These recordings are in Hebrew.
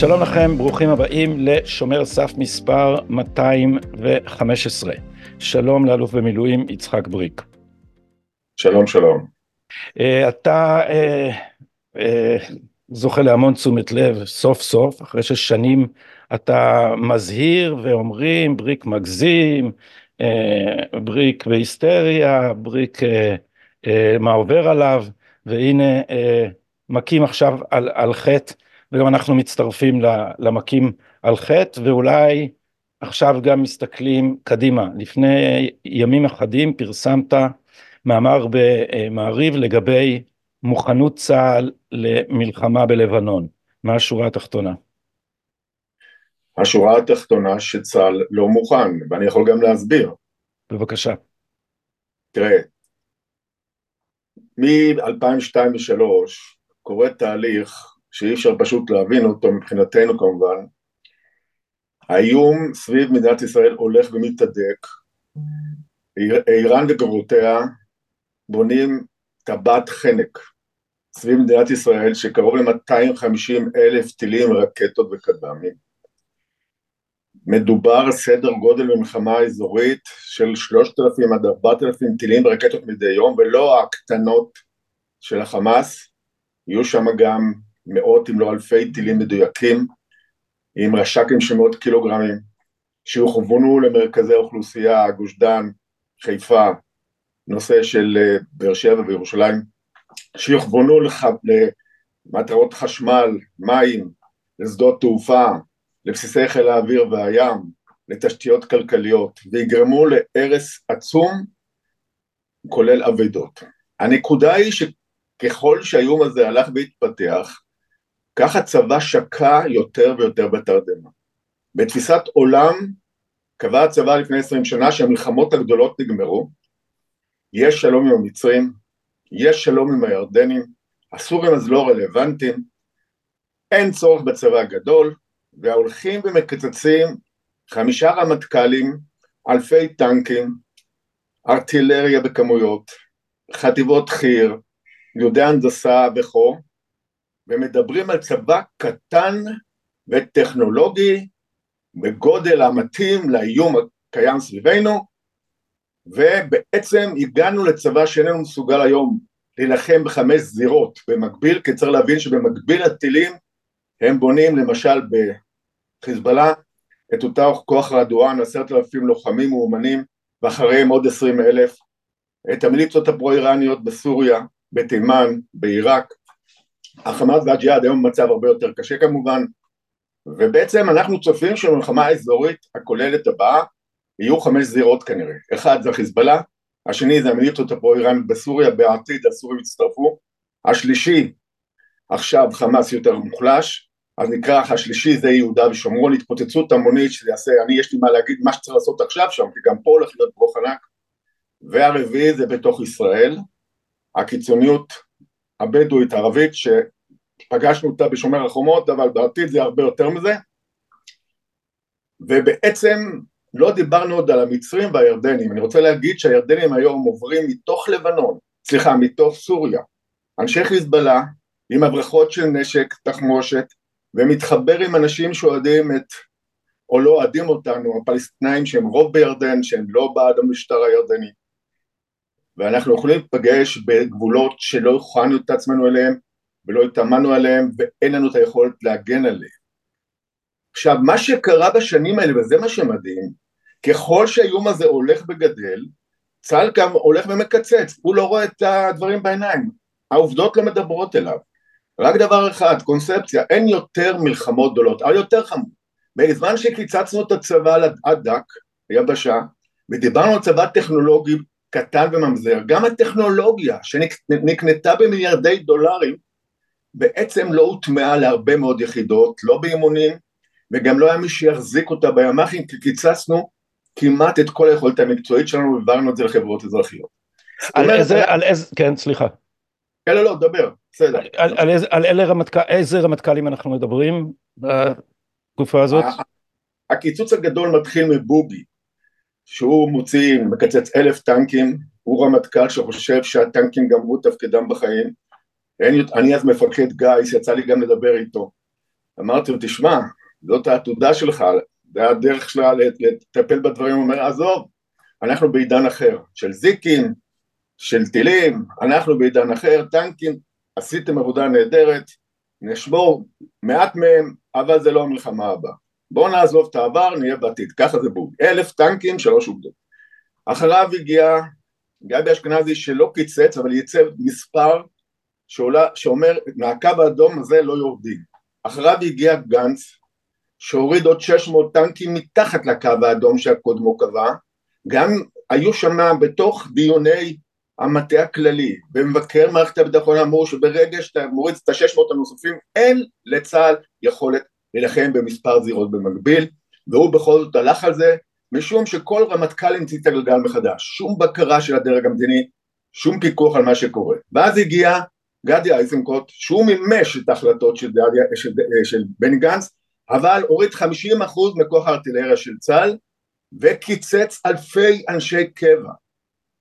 שלום לכם, ברוכים הבאים לשומר סף מספר 215. שלום לאלוף במילואים יצחק בריק. שלום שלום. Uh, אתה uh, uh, זוכה להמון תשומת לב סוף סוף, אחרי ששנים אתה מזהיר ואומרים בריק מגזים, uh, בריק בהיסטריה, בריק uh, uh, מה עובר עליו, והנה uh, מכים עכשיו על, על חטא. וגם אנחנו מצטרפים למכים על חטא ואולי עכשיו גם מסתכלים קדימה. לפני ימים אחדים פרסמת מאמר במעריב לגבי מוכנות צה"ל למלחמה בלבנון. מה השורה התחתונה? השורה התחתונה שצה"ל לא מוכן, ואני יכול גם להסביר. בבקשה. תראה, מ-2002 ו-2003 קורה תהליך שאי אפשר פשוט להבין אותו מבחינתנו כמובן, האיום סביב מדינת ישראל הולך ומתהדק, איראן וגרורותיה בונים טבעת חנק סביב מדינת ישראל שקרוב ל-250 אלף טילים, רקטות וכטב"מים. מדובר סדר גודל במלחמה אזורית של 3,000 עד 4,000 טילים ורקטות מדי יום ולא הקטנות של החמאס, יהיו שם גם מאות אם לא אלפי טילים מדויקים עם רש"קים של מאות קילוגרמים שהוכוונו למרכזי האוכלוסייה, גוש דן, חיפה, נושא של אה, באר שבע וירושלים, שיוכוונו לח... למטרות חשמל, מים, לשדות תעופה, לבסיסי חיל האוויר והים, לתשתיות כלכליות, ויגרמו להרס עצום כולל אבדות. הנקודה היא שככל שהאיום הזה הלך והתפתח, כך הצבא שקע יותר ויותר בתרדמה. בתפיסת עולם קבע הצבא לפני עשרים שנה שהמלחמות הגדולות נגמרו, יש שלום עם המצרים, יש שלום עם הירדנים, הסורים אז לא רלוונטיים, אין צורך בצבא גדול, והולכים ומקצצים חמישה רמטכ"לים, אלפי טנקים, ארטילריה בכמויות, חטיבות חי"ר, יודעי הנדסה וכו', ומדברים על צבא קטן וטכנולוגי בגודל המתאים לאיום הקיים סביבנו ובעצם הגענו לצבא שאיננו מסוגל היום להילחם בחמש זירות. במקביל כי צריך להבין שבמקביל הטילים הם בונים למשל בחיזבאללה את אותה כוח רדואן עשרת אלפים לוחמים מאומנים ואחריהם עוד עשרים אלף. את המיליציות הפרו-איראניות בסוריה, בתימן, בעיראק החמאס והג'יהאד היום במצב הרבה יותר קשה כמובן ובעצם אנחנו צופים שבמלחמה האזורית הכוללת הבאה יהיו חמש זירות כנראה, אחד זה החיזבאללה, השני זה המיליציות הפרו-איראנית בסוריה, בעתיד הסורים יצטרפו, השלישי עכשיו חמאס יותר מוחלש, אז נקרא השלישי זה יהודה ושומרון, התפוצצות המונית שזה יעשה, אני יש לי מה להגיד מה שצריך לעשות עכשיו שם, כי גם פה הולך להיות ברוך ענק, והרביעי זה בתוך ישראל, הקיצוניות הבדואית הערבית שפגשנו אותה בשומר החומות אבל בעתיד זה הרבה יותר מזה. ובעצם לא דיברנו עוד על המצרים והירדנים. אני רוצה להגיד שהירדנים היום עוברים מתוך לבנון סליחה מתוך סוריה. אנשי חיזבאללה עם הברחות של נשק תחמושת ומתחבר עם אנשים שאוהדים את או לא אוהדים אותנו הפלסטינאים שהם רוב בירדן שהם לא בעד המשטר הירדני ואנחנו יכולים להיפגש בגבולות שלא הכנו את עצמנו אליהם ולא התאמנו עליהם ואין לנו את היכולת להגן עליהם. עכשיו מה שקרה בשנים האלה וזה מה שמדהים ככל שהאיום הזה הולך וגדל צה"ל גם הולך ומקצץ. הוא לא רואה את הדברים בעיניים. העובדות לא מדברות אליו. רק דבר אחד קונספציה אין יותר מלחמות גדולות. אבל יותר חמור. בזמן שקיצצנו את הצבא עד דק יבשה ודיברנו על צבא טכנולוגי קטן וממזר, גם הטכנולוגיה שנקנתה במיליארדי דולרים בעצם לא הוטמעה להרבה מאוד יחידות, לא באימונים וגם לא היה מי שיחזיק אותה בימ"חים כי קיצצנו כמעט את כל היכולת המקצועית שלנו והעברנו את זה לחברות אזרחיות. על איזה, על איזה, כן סליחה. כן לא לא דבר, בסדר. על, על, איזה, על אלה רמטכ"ל, איזה רמטכ"לים אנחנו מדברים בתקופה הזאת? הקיצוץ הגדול מתחיל מבובי שהוא מוציא, מקצץ אלף טנקים, הוא רמטכ"ל שחושב שהטנקים גמרו תפקידם בחיים, אני, אני אז מפקד גיס, יצא לי גם לדבר איתו, אמרתי לו, תשמע, זאת העתודה שלך, זה הדרך שלה לטפל בדברים, הוא אומר, עזוב, אנחנו בעידן אחר, של זיקים, של טילים, אנחנו בעידן אחר, טנקים, עשיתם עבודה נהדרת, נשבור מעט מהם, אבל זה לא המלחמה הבאה. בואו נעזוב את העבר, נהיה בעתיד, ככה זה בול. אלף טנקים, שלוש אוגדות. אחריו הגיע גבי אשכנזי שלא קיצץ, אבל ייצב מספר שעולה, שאומר, מהקו האדום הזה לא יורדים. אחריו הגיע גנץ, שהוריד עוד 600 טנקים מתחת לקו האדום שהקודמו קבע, גם היו שם בתוך דיוני המטה הכללי ומבקר מערכת הביטחון אמרו שברגע שאתה מוריד את השש מאות הנוספים אין לצה"ל יכולת להילחם במספר זירות במקביל והוא בכל זאת הלך על זה משום שכל רמטכ"ל המציא את הגלגל מחדש. שום בקרה של הדרג המדיני שום פיקוח על מה שקורה. ואז הגיע גדי איזנקוט שהוא מימש את ההחלטות של, דדי, של, של בני גנץ אבל הוריד 50% מכוח הארטילריה של צה"ל וקיצץ אלפי אנשי קבע.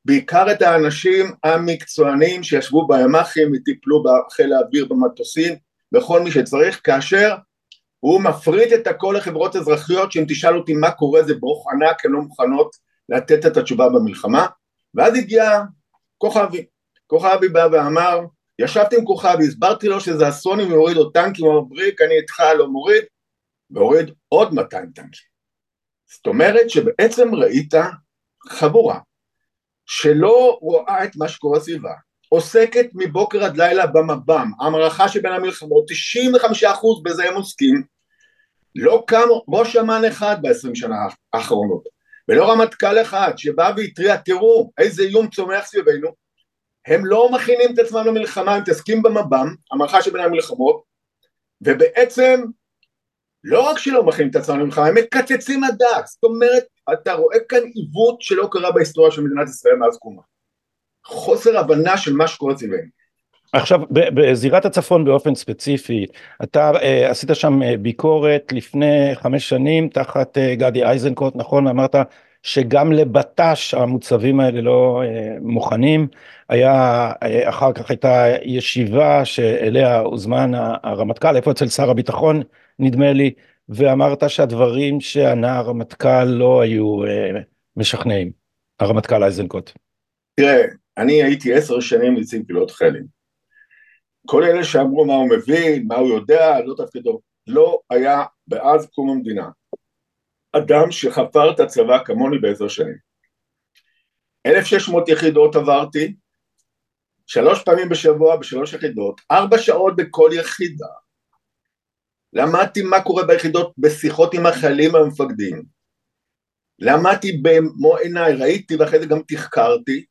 בעיקר את האנשים המקצוענים שישבו בימ"חים וטיפלו בחיל האוויר במטוסים וכל מי שצריך כאשר הוא מפריט את הכל לחברות אזרחיות שאם תשאל אותי מה קורה זה ברוך ענק הן לא מוכנות לתת את התשובה במלחמה. ואז הגיע כוכבי כוכבי בא ואמר ישבתי עם כוכבי הסברתי לו שזה אסון אם יוריד עוד טנקים הוא אמר בריק אני איתך לא מוריד. והוריד עוד 200 טנקים. זאת אומרת שבעצם ראית חבורה שלא רואה את מה שקורה סביבה, עוסקת מבוקר עד לילה במב"ם, המערכה שבין המלחמות, 95% בזה הם עוסקים, לא קם ראש אמ"ן אחד בעשרים שנה האחרונות, ולא רמטכ"ל אחד שבא והתריע, תראו איזה איום צומח סביבנו, הם לא מכינים את עצמם למלחמה, הם מתעסקים במב"ם, המערכה שבין המלחמות, ובעצם לא רק שלא מכינים את עצמם למלחמה, הם מקצצים הדעת, זאת אומרת, אתה רואה כאן עיוות שלא קרה בהיסטוריה של מדינת ישראל מאז קומה. חוסר הבנה של מה שקורה סביבנו. עכשיו בזירת הצפון באופן ספציפי אתה uh, עשית שם uh, ביקורת לפני חמש שנים תחת uh, גדי איזנקוט נכון אמרת שגם לבט"ש המוצבים האלה לא uh, מוכנים היה uh, אחר כך הייתה ישיבה שאליה הוזמן הרמטכ"ל איפה אצל שר הביטחון נדמה לי ואמרת שהדברים שענה הרמטכ"ל לא היו אה, משכנעים, הרמטכ"ל איזנקוט. תראה, אני הייתי עשר שנים נציב פילות חיילים. כל אלה שאמרו מה הוא מבין, מה הוא יודע, לא תפקידו, לא היה באז קום המדינה אדם שחפר את הצבא כמוני בעשר שנים. 1,600 יחידות עברתי, שלוש פעמים בשבוע בשלוש יחידות, ארבע שעות בכל יחידה, למדתי מה קורה ביחידות בשיחות עם החיילים והמפקדים, למדתי במו עיניי, ראיתי ואחרי זה גם תחקרתי,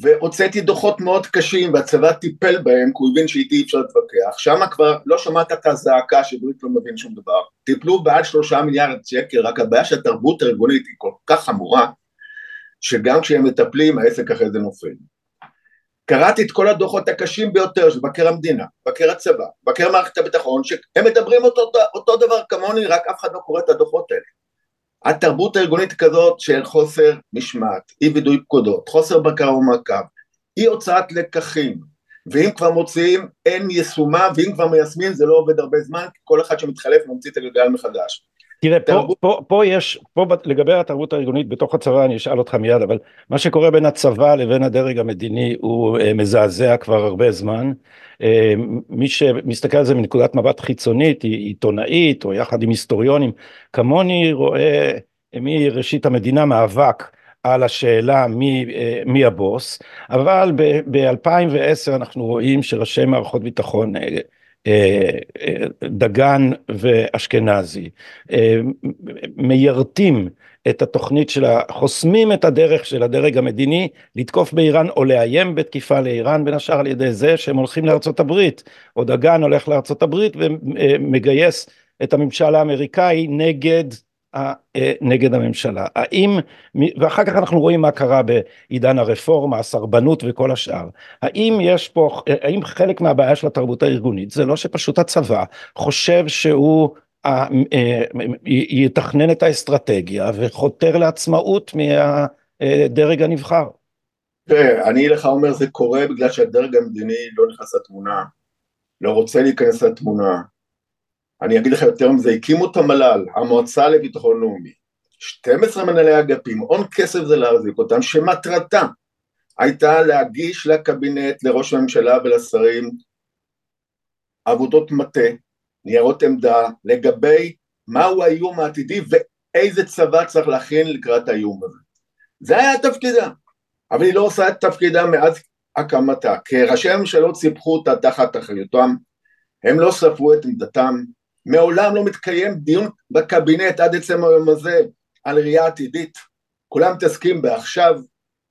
והוצאתי דוחות מאוד קשים והצבא טיפל בהם כי הוא הבין שאיתי אי אפשר להתווכח, שם כבר לא שמעת את הזעקה שבריק לא מבין שום דבר, טיפלו בעד שלושה מיליארד שקל, רק הבעיה שהתרבות הארגונית היא כל כך חמורה, שגם כשהם מטפלים העסק אחרי זה נופל. קראתי את כל הדוחות הקשים ביותר של מבקר המדינה, מבקר הצבא, מבקר מערכת הביטחון, שהם מדברים אותו, אותו דבר כמוני, רק אף אחד לא קורא את הדוחות האלה. התרבות הארגונית כזאת של חוסר משמעת, אי וידוי פקודות, חוסר בקרה ומעקב, אי הוצאת לקחים, ואם כבר מוציאים אין יישומה, ואם כבר מיישמים זה לא עובד הרבה זמן, כי כל אחד שמתחלף ממציא את הגלגל מחדש. תראה, פה, פה, פה יש, פה לגבי התרבות הארגונית בתוך הצבא אני אשאל אותך מיד, אבל מה שקורה בין הצבא לבין הדרג המדיני הוא אה, מזעזע כבר הרבה זמן. אה, מי שמסתכל על זה מנקודת מבט חיצונית, היא עיתונאית או יחד עם היסטוריונים, כמוני רואה מראשית המדינה מאבק על השאלה מי, אה, מי הבוס, אבל ב-2010 אנחנו רואים שראשי מערכות ביטחון אה, אה, דגן ואשכנזי אה, מיירטים את התוכנית של חוסמים את הדרך של הדרג המדיני לתקוף באיראן או לאיים בתקיפה לאיראן בין השאר על ידי זה שהם הולכים לארצות הברית או דגן הולך לארצות הברית ומגייס את הממשל האמריקאי נגד אה, נגד הממשלה. האם, ואחר כך אנחנו רואים מה קרה בעידן הרפורמה, הסרבנות וכל השאר. האם יש פה, האם חלק מהבעיה של התרבות הארגונית זה לא שפשוט הצבא חושב שהוא אה, אה, יתכנן את האסטרטגיה וחותר לעצמאות מהדרג הנבחר? תראה, אני לך אומר זה קורה בגלל שהדרג המדיני לא נכנס לתמונה, לא רוצה להיכנס לתמונה, אני אגיד לך יותר מזה, הקימו את המל"ל, המועצה לביטחון לאומי, 12 מנהלי אגפים, הון כסף זה להחזיק אותם, שמטרתה הייתה להגיש לקבינט, לראש הממשלה ולשרים עבודות מטה, ניירות עמדה, לגבי מהו האיום העתידי ואיזה צבא צריך להכין לקראת האיום הזה. זה היה תפקידה, אבל היא לא עושה את תפקידה מאז הקמתה, כי ראשי הממשלות סיפחו אותה תחת אחריותם, הם לא ספרו את עמדתם, מעולם לא מתקיים דיון בקבינט עד עצם היום הזה על ראייה עתידית, כולם מתעסקים בעכשיו,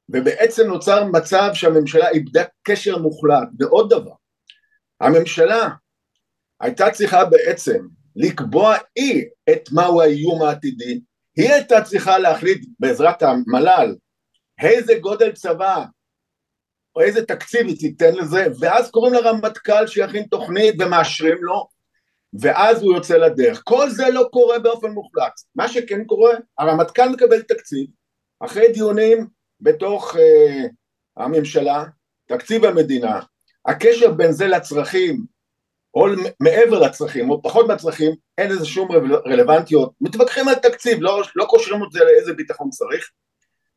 ובעצם נוצר מצב שהממשלה איבדה קשר מוחלט. ועוד דבר, הממשלה הייתה צריכה בעצם לקבוע היא את מהו האיום העתידי, היא הייתה צריכה להחליט בעזרת המל"ל איזה גודל צבא או איזה תקציב היא תיתן לזה, ואז קוראים לרמטכ"ל שיכין תוכנית ומאשרים לו, ואז הוא יוצא לדרך. כל זה לא קורה באופן מוחלט. מה שכן קורה, הרמטכ"ל מקבל תקציב, אחרי דיונים בתוך uh, הממשלה, תקציב המדינה, הקשר בין זה לצרכים, או מעבר לצרכים, או פחות מהצרכים, אין לזה שום רלוונטיות, מתווכחים על תקציב, לא, לא קושרים את זה לאיזה ביטחון צריך,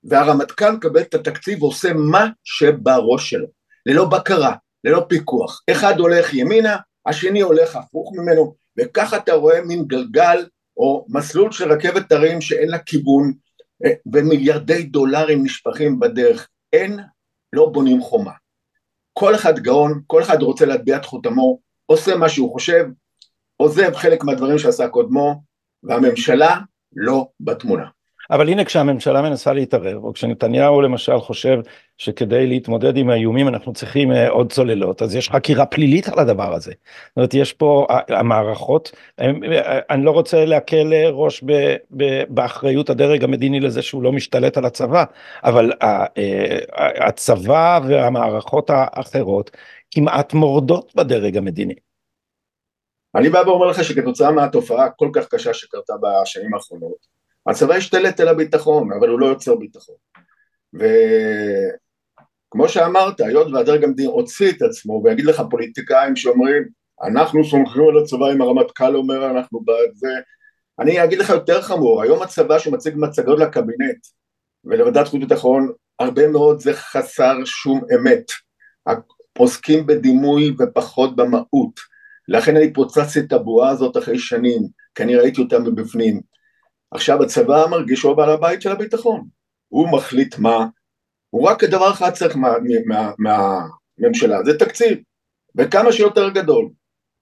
והרמטכ"ל מקבל את התקציב ועושה מה שבראש שלו, ללא בקרה, ללא פיקוח. אחד הולך ימינה, השני הולך הפוך ממנו, וככה אתה רואה מין גלגל או מסלול של רכבת הרים שאין לה כיוון, אה, ומיליארדי דולרים נשפכים בדרך. אין, לא בונים חומה. כל אחד גאון, כל אחד רוצה להטביע את חותמו, עושה מה שהוא חושב, עוזב חלק מהדברים שעשה קודמו, והממשלה לא בתמונה. אבל הנה כשהממשלה מנסה להתערב, או כשנתניהו למשל חושב שכדי להתמודד עם האיומים אנחנו צריכים uh, עוד צוללות, אז יש חקירה פלילית על הדבר הזה. זאת אומרת, יש פה, המערכות, uh, אני לא רוצה להקל ראש ב, ב, באחריות הדרג המדיני לזה שהוא לא משתלט על הצבא, אבל הצבא והמערכות האחרות כמעט מורדות בדרג המדיני. אני בא ואומר לך שכתוצאה מהתופעה הכל כך קשה שקרתה בשנים האחרונות, הצבא השתלט על הביטחון, אבל הוא לא יוצר ביטחון. וכמו שאמרת, היות והדרג המדיני הוציא את עצמו, ויגיד לך פוליטיקאים שאומרים, אנחנו סומכים על הצבא אם הרמטכ"ל אומר אנחנו בעד זה, אני אגיד לך יותר חמור, היום הצבא שמציג מצגות לקבינט ולוועדת חוץ וביטחון, הרבה מאוד זה חסר שום אמת. עוסקים בדימוי ופחות במהות. לכן אני פוצצתי את הבועה הזאת אחרי שנים, כי אני ראיתי אותה מבפנים. עכשיו הצבא מרגיש שהוא בעל הבית של הביטחון, הוא מחליט מה, הוא רק דבר אחד צריך מהממשלה, מה, מה, זה תקציב, וכמה שיותר גדול.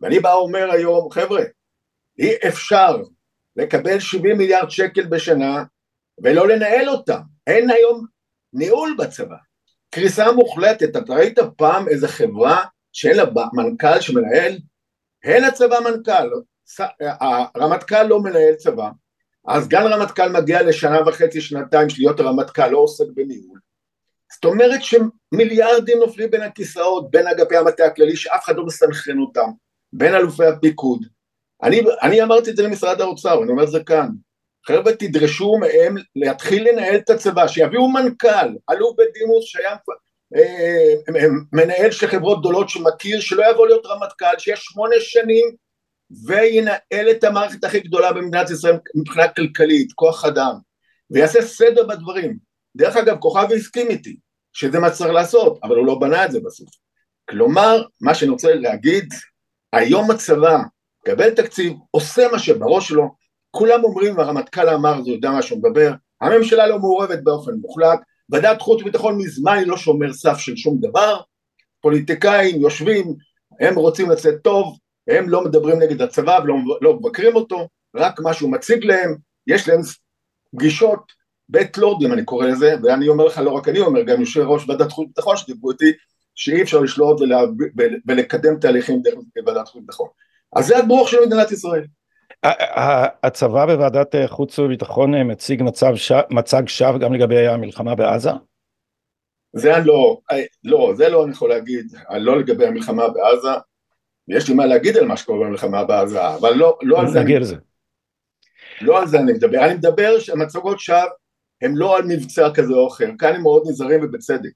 ואני בא ואומר היום, חבר'ה, אי אפשר לקבל 70 מיליארד שקל בשנה ולא לנהל אותם, אין היום ניהול בצבא, קריסה מוחלטת, אתה ראית פעם איזה חברה שאין לה מנכ"ל שמנהל? אין לצבא מנכ"ל, הרמטכ"ל לא מנהל צבא, הסגן רמטכ"ל מגיע לשנה וחצי, שנתיים של להיות הרמטכ"ל, לא עוסק בניהול. זאת אומרת שמיליארדים נופלים בין הכיסאות, בין אגפי המטה הכללי, שאף אחד לא מסנכרן אותם, בין אלופי הפיקוד. אני, אני אמרתי את זה למשרד האוצר, אני אומר את זה כאן. חבר'ה תדרשו מהם להתחיל לנהל את הצבא, שיביאו מנכ"ל, אלוף בדימוס שהיה אה, מנהל של חברות גדולות שמכיר, שלא יבוא להיות רמטכ"ל, שיהיה שמונה שנים וינהל את המערכת הכי גדולה במדינת ישראל מבחינה כלכלית, כוח אדם, ויעשה סדר בדברים. דרך אגב, כוכבי הסכים איתי שזה מה שצריך לעשות, אבל הוא לא בנה את זה בסוף. כלומר, מה שאני רוצה להגיד, היום הצבא מקבל תקציב, עושה מה שבראש שלו, כולם אומרים, והרמטכ"ל אמר, זה יודע מה שהוא מדבר, הממשלה לא מעורבת באופן מוחלט, ועדת חוץ וביטחון מזמן היא לא שומר סף של שום דבר, פוליטיקאים יושבים, הם רוצים לצאת טוב, הם לא מדברים נגד הצבא ולא לא מבקרים אותו, רק מה שהוא מציג להם, יש להם פגישות, בית לורדים אני קורא לזה, ואני אומר לך, לא רק אני אומר, גם יושב ראש ועדת חוץ וביטחון שדיברו איתי, שאי אפשר לשלוט ולקדם תהליכים דרך ועדת חוץ וביטחון. אז זה הברוך של מדינת ישראל. הצבא בוועדת חוץ וביטחון מציג מצב ש... מצג שווא גם לגבי המלחמה בעזה? זה אני לא, לא, זה לא אני יכול להגיד, לא לגבי המלחמה בעזה, יש לי מה להגיד על מה שקורה במלחמה בעזה, אבל לא, לא על זה. נגיע לזה. לא על זה אני מדבר, אני מדבר שהמצגות שווא הם לא על מבצע כזה או אחר, כאן הם מאוד נזהרים ובצדק,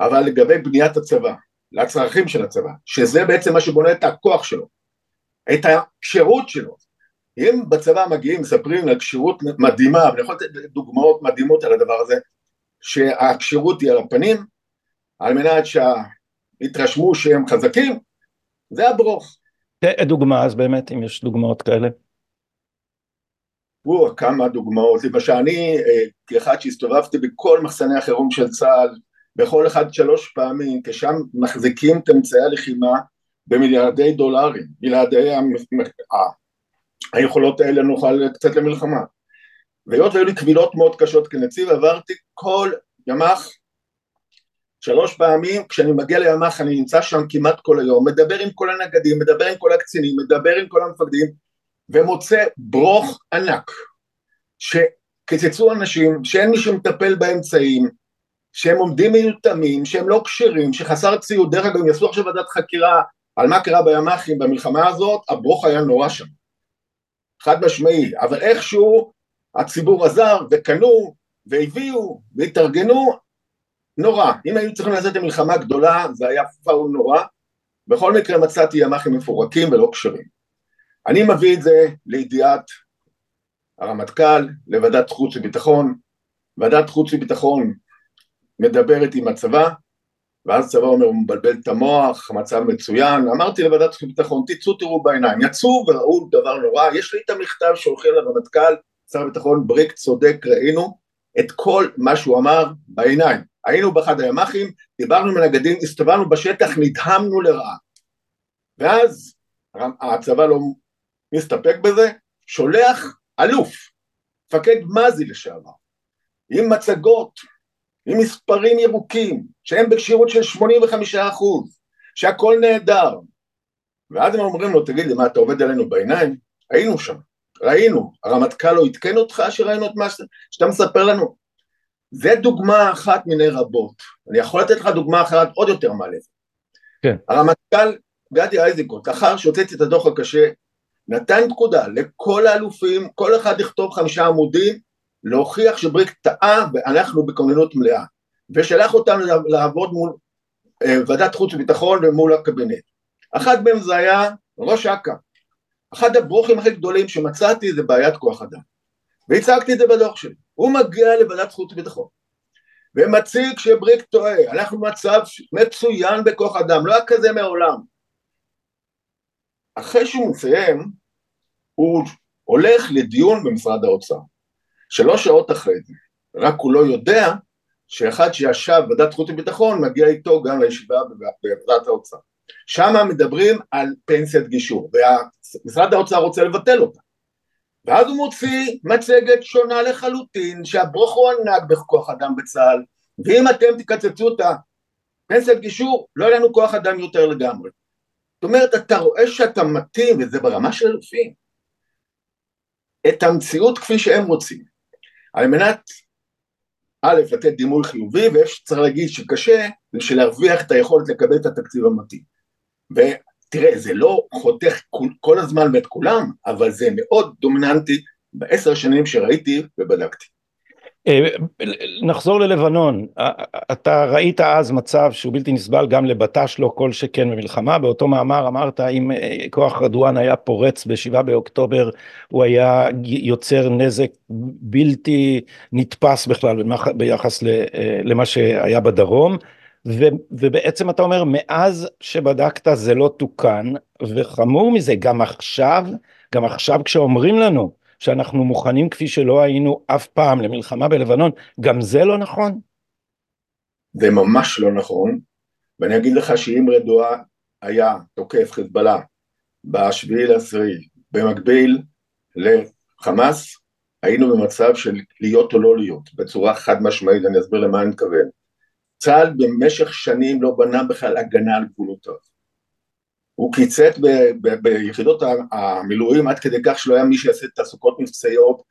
אבל לגבי בניית הצבא, לצרכים של הצבא, שזה בעצם מה שבונה את הכוח שלו, את הכשירות שלו. אם בצבא מגיעים, מספרים על כשירות מדהימה, ואני יכול לתת דוגמאות מדהימות על הדבר הזה, שהכשירות היא על הפנים, על מנת שיתרשמו שהם חזקים, זה הברוך. דוגמה אז באמת, אם יש דוגמאות כאלה. וואו, כמה דוגמאות. למשל, אני, אה, כאחד שהסתובבתי בכל מחסני החירום של צה"ל, בכל אחד שלוש פעמים, כשם מחזיקים את אמצעי הלחימה במיליארדי דולרים, בלעדי היכולות האלה נוכל קצת למלחמה. והיות והיו לי קבילות מאוד קשות כנציב, עברתי כל ימ"ח שלוש פעמים, כשאני מגיע לימ"ח אני נמצא שם כמעט כל היום, מדבר עם כל הנגדים, מדבר עם כל הקצינים, מדבר עם כל המפקדים, ומוצא ברוך ענק, שקיצצו אנשים, שאין מי שמטפל באמצעים, שהם עומדים מיותמים, שהם לא כשרים, שחסר ציוד, דרך אגב הם יעשו עכשיו ועדת חקירה על מה קרה בימ"חים במלחמה הזאת, הברוך היה נורא שם, חד משמעי, אבל איכשהו הציבור עזר וקנו והביאו והתארגנו, נורא, אם היו צריכים לעשות את המלחמה גדולה זה היה פאול נורא, בכל מקרה מצאתי ימ"חים מפורקים ולא כשרים. אני מביא את זה לידיעת הרמטכ"ל, לוועדת חוץ וביטחון, ועדת חוץ וביטחון מדברת עם הצבא, ואז הצבא אומר, הוא מבלבל את המוח, המצב מצוין, אמרתי לוועדת חוץ וביטחון, תצאו תראו בעיניים, יצאו וראו דבר נורא, יש לי את המכתב שהולכים לרמטכ"ל, שר הביטחון בריק צודק, ראינו את כל מה שהוא אמר בעיניים, היינו באחד הימ"חים, דיברנו עם הנגדים, הסתובבנו בשטח, נדהמנו לרעה, ואז הצבא לא מסתפק בזה, שולח אלוף, מפקד מזי לשעבר, עם מצגות, עם מספרים ירוקים, שהם בכשירות של 85 אחוז, שהכל נהדר, ואז הם אומרים לו, תגיד לי, מה, אתה עובד עלינו בעיניים? היינו שם, ראינו, הרמטכ"ל לא עדכן אותך שראינו את מה שאתה מספר לנו? זה דוגמה אחת מיני רבות, אני יכול לתת לך דוגמה אחת עוד יותר מעלבת. כן. הרמטכ"ל גדי איזנקוט, לאחר שהוצאתי את הדוח הקשה נתן פקודה לכל האלופים, כל אחד לכתוב חמישה עמודים, להוכיח שבריק טעה ואנחנו בכוננות מלאה, ושלח אותנו לעבוד מול אה, ועדת חוץ וביטחון ומול הקבינט. אחד מהם זה היה ראש אכ"א. אחד הברוכים הכי גדולים שמצאתי זה בעיית כוח אדם. והצגתי את זה בדוח שלי. הוא מגיע לוועדת חוץ וביטחון ומציג שבריק טועה, אנחנו במצב מצוין בכוח אדם, לא היה כזה מעולם. אחרי שהוא מסיים, הוא הולך לדיון במשרד האוצר. שלוש שעות אחרי זה, רק הוא לא יודע שאחד שישב בוועדת חוץ וביטחון מגיע איתו גם לישיבה בוועדת האוצר. שם מדברים על פנסיית גישור, ומשרד האוצר רוצה לבטל אותה. ואז הוא מוציא מצגת שונה לחלוטין, שהברוך הוא ענק בכוח אדם בצה"ל, ואם אתם תקצצו את הפנסיית גישור, לא יהיה לנו כוח אדם יותר לגמרי. זאת אומרת, אתה רואה שאתה מתאים, וזה ברמה של אלופים, את המציאות כפי שהם רוצים, על מנת א', לתת דימוי חיובי, ואיפה שצריך להגיד שקשה, זה בשביל להרוויח את היכולת לקבל את התקציב המתאים. ותראה, זה לא חותך כל הזמן ואת כולם, אבל זה מאוד דומיננטי בעשר שנים שראיתי ובדקתי. אה, נחזור ללבנון, אה, אתה ראית אז מצב שהוא בלתי נסבל גם לבט"ש לא כל שכן במלחמה, באותו מאמר אמרת אם אה, כוח רדואן היה פורץ בשבעה באוקטובר הוא היה יוצר נזק בלתי נתפס בכלל ביחס למה שהיה בדרום ובעצם אתה אומר מאז שבדקת זה לא תוקן וחמור מזה גם עכשיו גם עכשיו כשאומרים לנו שאנחנו מוכנים כפי שלא היינו אף פעם למלחמה בלבנון, גם זה לא נכון? זה ממש לא נכון, ואני אגיד לך שאם רדואה היה תוקף חיזבאללה בשביעי לעשירי במקביל לחמאס, היינו במצב של להיות או לא להיות, בצורה חד משמעית, אני אסביר למה אני מתכוון. צה"ל במשך שנים לא בנה בכלל הגנה על גבולותיו. הוא קיצץ ביחידות המילואים עד כדי כך שלא היה מי שיעשה תעסוקות מבצעיות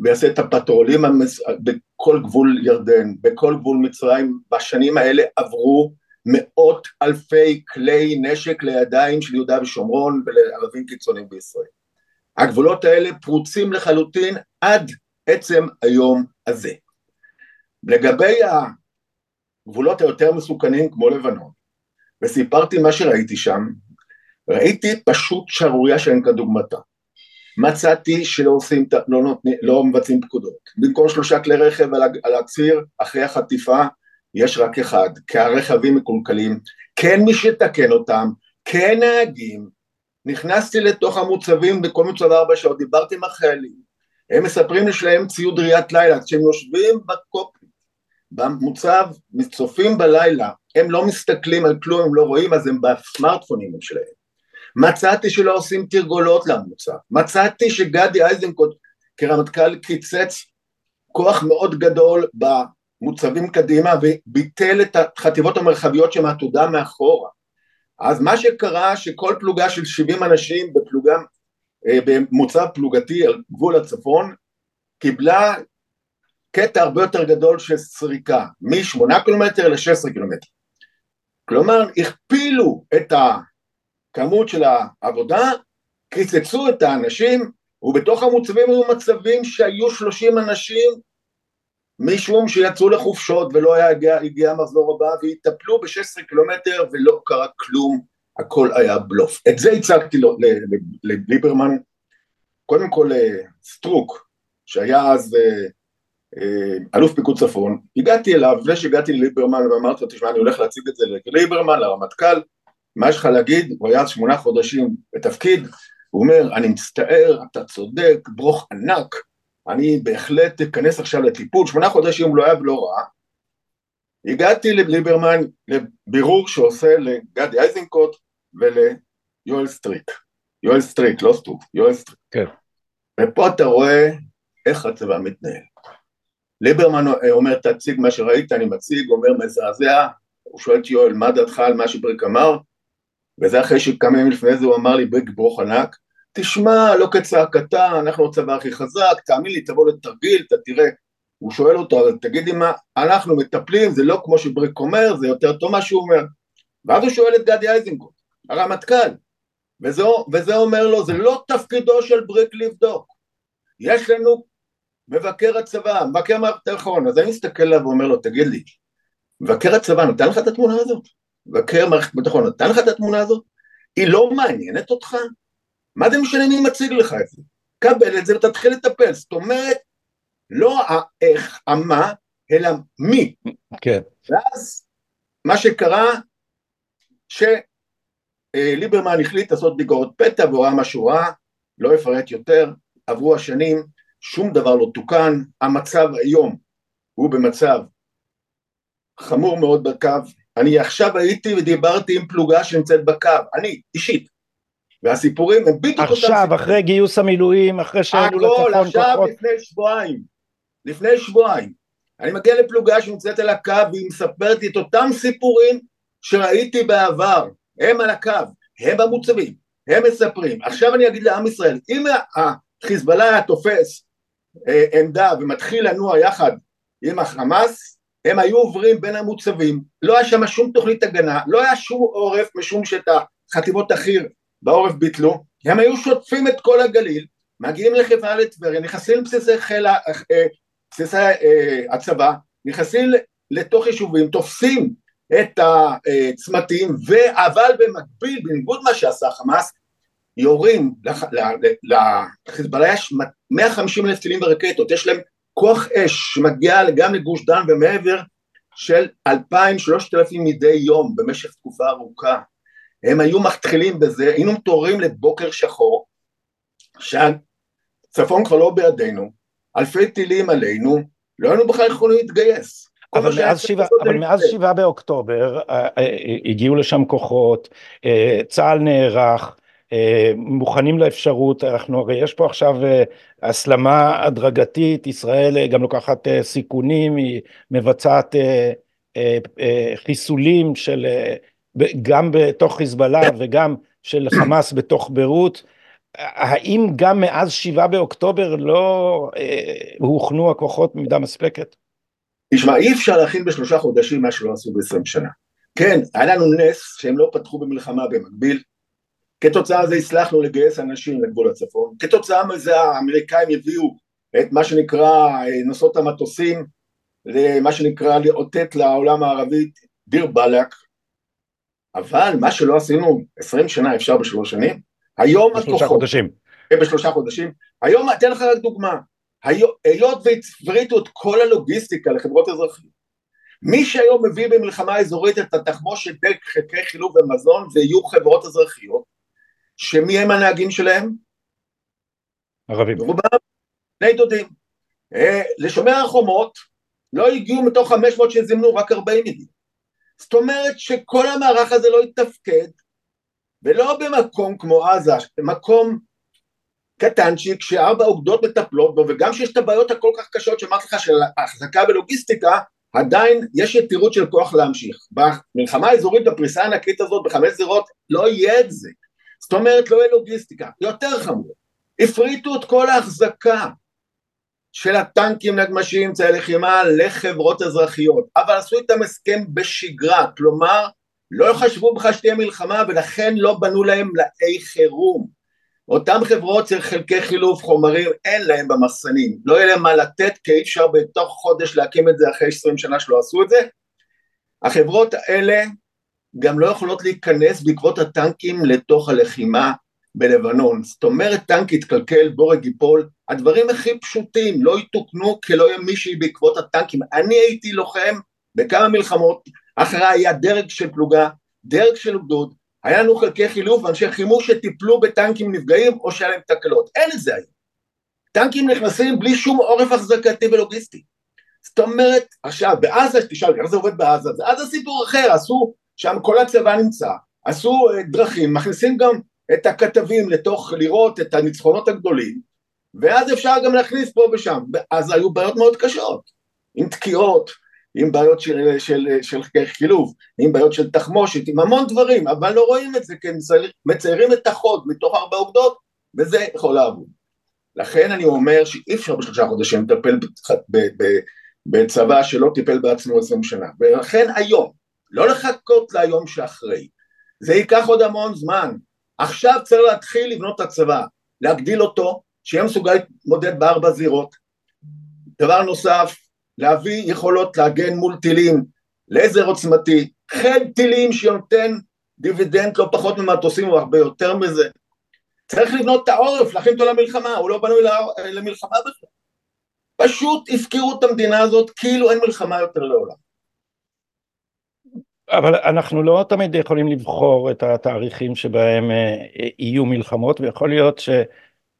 ויעשה את הפטרולים המס... בכל גבול ירדן, בכל גבול מצרים, בשנים האלה עברו מאות אלפי כלי נשק לידיים של יהודה ושומרון ולערבים קיצוניים בישראל. הגבולות האלה פרוצים לחלוטין עד עצם היום הזה. לגבי הגבולות היותר מסוכנים כמו לבנון, וסיפרתי מה שראיתי שם, ראיתי פשוט שערורייה שאין כדוגמתה. מצאתי שלא עושים, לא, נותנים, לא מבצעים פקודות. במקום שלושה כלי רכב על הציר, אחרי החטיפה, יש רק אחד, כי הרכבים מקולקלים, כן מי שתקן אותם, כן נהגים. נכנסתי לתוך המוצבים בכל מוצב ארבע שעות, דיברתי עם החיילים, הם מספרים לי שלהם ציוד ראיית לילה, כשהם יושבים בקופית, במוצב, צופים בלילה, הם לא מסתכלים על כלום, הם לא רואים, אז הם בסמארטפונים שלהם. מצאתי שלא עושים תרגולות למוצב, מצאתי שגדי איזנקוט כרמטכ"ל קיצץ כוח מאוד גדול במוצבים קדימה וביטל את החטיבות המרחביות שמעתודה מאחורה. אז מה שקרה שכל פלוגה של 70 אנשים בפלוגה, אה, במוצב פלוגתי על גבול הצפון קיבלה קטע הרבה יותר גדול של סריקה, מ-8 קילומטר ל-16 קילומטר. כלומר, הכפילו את הכמות של העבודה, קיצצו את האנשים, ובתוך המוצבים היו מצבים שהיו 30 אנשים משום שיצאו לחופשות ולא היה הגיע, הגיע המחזור הבא והתאפלו ב-16 קילומטר ולא קרה כלום, הכל היה בלוף. את זה הצגתי לליברמן, קודם כל סטרוק, שהיה אז אה, אה, אלוף פיקוד צפון, הגעתי אליו, לפני שהגעתי לליברמן ואמרתי לו, תשמע, אני הולך להציג את זה לליברמן, לרמטכ"ל, מה יש לך להגיד? הוא היה שמונה חודשים בתפקיד, הוא אומר, אני מצטער, אתה צודק, ברוך ענק, אני בהחלט אכנס עכשיו לטיפול, שמונה חודשים לא היה ולא רע. הגעתי לליברמן לבירור שעושה לגדי איזנקוט וליואל סטריק. יואל סטריק, לא סטוק, יואל סטריק. כן. ופה אתה רואה איך הצבא מתנהל. ליברמן אומר, תציג מה שראית, אני מציג, אומר מזעזע, הוא שואל את יואל, מה דעתך על מה שבריק אמר? וזה אחרי שכמה ימים לפני זה הוא אמר לי, בריק ברוך ענק, תשמע, לא כצעקתה, אנחנו הצבא הכי חזק, תאמין לי, תבוא לתרגיל, אתה תראה. הוא שואל אותו, אבל תגידי מה, אנחנו מטפלים, זה לא כמו שבריק אומר, זה יותר טוב מה שהוא אומר. ואז הוא שואל את גדי איזנקוט, הרמטכ"ל, וזה, וזה אומר לו, זה לא תפקידו של בריק לבדוק. יש לנו מבקר הצבא, מבקר מערכת הביטחון, אז אני מסתכל עליו ואומר לו, תגיד לי, מבקר הצבא נתן לך את התמונה הזאת? מבקר מערכת הביטחון נתן לך את התמונה הזאת? היא לא מעניינת אותך? מה זה משנה מי מציג לך את זה? קבל את זה ותתחיל לטפל, זאת אומרת, לא האיך, המה, אלא מי. כן. ואז מה שקרה, שליברמן החליט לעשות ביקורת פתע והוא ראה משהו רע, לא אפרט יותר, עברו השנים, שום דבר לא תוקן, המצב היום הוא במצב חמור מאוד בקו, אני עכשיו הייתי ודיברתי עם פלוגה שנמצאת בקו, אני אישית, והסיפורים הם בדיוק אותם סיפורים. עכשיו, אחרי גיוס המילואים, אחרי שהעלו לצפון כוחות. הכל, עכשיו לפני שבועיים. לפני שבועיים. אני מגיע לפלוגה שנמצאת על הקו והיא מספרת לי את אותם סיפורים שראיתי בעבר. הם על הקו, הם המוצבים, הם מספרים. עכשיו אני אגיד לעם ישראל, אם החיזבאללה היה תופס עמדה ומתחיל לנוע יחד עם החמאס, הם היו עוברים בין המוצבים, לא היה שם שום תוכנית הגנה, לא היה שום עורף משום שאת החטיבות החי"ר בעורף ביטלו, הם היו שוטפים את כל הגליל, מגיעים לחיפה לטבריה, נכנסים לבסיסי חיל, אה, בסיסי אה, הצבא, נכנסים לתוך יישובים, תופסים את הצמתים, אבל במקביל, בניגוד מה שעשה חמאס, יורים לחיזבאללה יש 150 אלף טילים ורקטות, יש להם כוח אש שמגיע גם לגוש דן ומעבר של 2,000-3,000 מדי יום במשך תקופה ארוכה. הם היו מתחילים בזה, היינו מתעוררים לבוקר שחור, שהצפון כבר לא בידינו, אלפי טילים עלינו, לא היינו בכלל יכולים להתגייס. אבל מאז, שבע, אבל מאז שבעה באוקטובר אה, אה, הגיעו לשם כוחות, אה, צה"ל נערך, מוכנים לאפשרות, אנחנו הרי יש פה עכשיו הסלמה הדרגתית, ישראל גם לוקחת סיכונים, היא מבצעת חיסולים של גם בתוך חיזבאללה וגם של חמאס בתוך ביירות, האם גם מאז שבעה באוקטובר לא אה, הוכנו הכוחות במידה מספקת? תשמע, אי אפשר להכין בשלושה חודשים מה שלא עשו בעשרים שנה. כן, היה לנו נס שהם לא פתחו במלחמה במקביל, כתוצאה מזה הצלחנו לגייס אנשים לגבול הצפון, כתוצאה מזה האמריקאים הביאו את מה שנקרא אה, נושאות המטוסים, למה שנקרא לאותת לעולם הערבי דיר באלק, אבל מה שלא עשינו 20 שנה אפשר בשלוש שנים, היום בשלושה הכוחות, חודשים. כן, בשלושה חודשים, היום, אתן לך רק דוגמה, היות והפריטו את כל הלוגיסטיקה לחברות אזרחיות, מי שהיום מביא במלחמה אזורית את התחמושת דרך חלקי חילוב ומזון זה יהיו חברות אזרחיות, שמי הם הנהגים שלהם? ערבים. רובם בני דודים. אה, לשומר החומות לא הגיעו מתוך 500 שזימנו, רק 40 הגיעו. זאת אומרת שכל המערך הזה לא יתפקד, ולא במקום כמו עזה, במקום קטנצ'יק שארבע אוגדות מטפלות בו, וגם שיש את הבעיות הכל כך קשות שאמרתי לך של החזקה ולוגיסטיקה, עדיין יש יתירות של כוח להמשיך. במלחמה האזורית בפריסה הענקית הזאת בחמש זירות לא יהיה את זה. זאת אומרת לא יהיה לוגיסטיקה, יותר חמור. הפריטו את כל ההחזקה של הטנקים, נגמשים, אמצעי לחימה לחברות אזרחיות, אבל עשו איתם הסכם בשגרה, כלומר לא חשבו בכלל שתהיה מלחמה ולכן לא בנו להם לאי חירום. אותם חברות של חלקי חילוף חומרים אין להם במחסנים, לא יהיה להם מה לתת כי אי אפשר בתוך חודש להקים את זה אחרי 20 שנה שלא עשו את זה. החברות האלה גם לא יכולות להיכנס בעקבות הטנקים לתוך הלחימה בלבנון, זאת אומרת טנק יתקלקל, בורג ייפול, הדברים הכי פשוטים לא יתוקנו כי לא יהיה מישהי בעקבות הטנקים, אני הייתי לוחם בכמה מלחמות, אחריי היה דרג של פלוגה, דרג של גדוד, היה לנו חלקי חילוף ואנשי חימוש שטיפלו בטנקים נפגעים או שהיה להם תקלות, אין את זה היום. טנקים נכנסים בלי שום עורף החזקתי ולוגיסטי. זאת אומרת, עכשיו בעזה, תשאל איך זה עובד בעזה, זה אז הסיפור אחר, עשו, שם כל הצבא נמצא, עשו אה, דרכים, מכניסים גם את הכתבים לתוך לראות את הניצחונות הגדולים, ואז אפשר גם להכניס פה ושם, אז היו בעיות מאוד קשות, עם תקיעות, עם בעיות של, של, של, של חילוב, עם בעיות של תחמושת, עם המון דברים, אבל לא רואים את זה, כי מציירים את החוד מתוך ארבע עובדות, וזה יכול לעבוד. לכן אני אומר שאי אפשר בשלושה חודשים לטפל בצבא שלא טיפל בעצמו עשרים שנה, ולכן היום, לא לחכות ליום שאחרי, זה ייקח עוד המון זמן, עכשיו צריך להתחיל לבנות את הצבא, להגדיל אותו, שיהיה מסוגל להתמודד בארבע זירות. דבר נוסף, להביא יכולות להגן מול טילים, לעזר עוצמתי, חיל טילים שנותן דיבידנד לא פחות ממטוסים או הרבה יותר מזה. צריך לבנות את העורף, להכין אותו למלחמה, הוא לא בנוי למלחמה בכלל. פשוט הפקירו את המדינה הזאת כאילו אין מלחמה יותר לעולם. אבל אנחנו לא תמיד יכולים לבחור את התאריכים שבהם אה, יהיו מלחמות, ויכול להיות ש...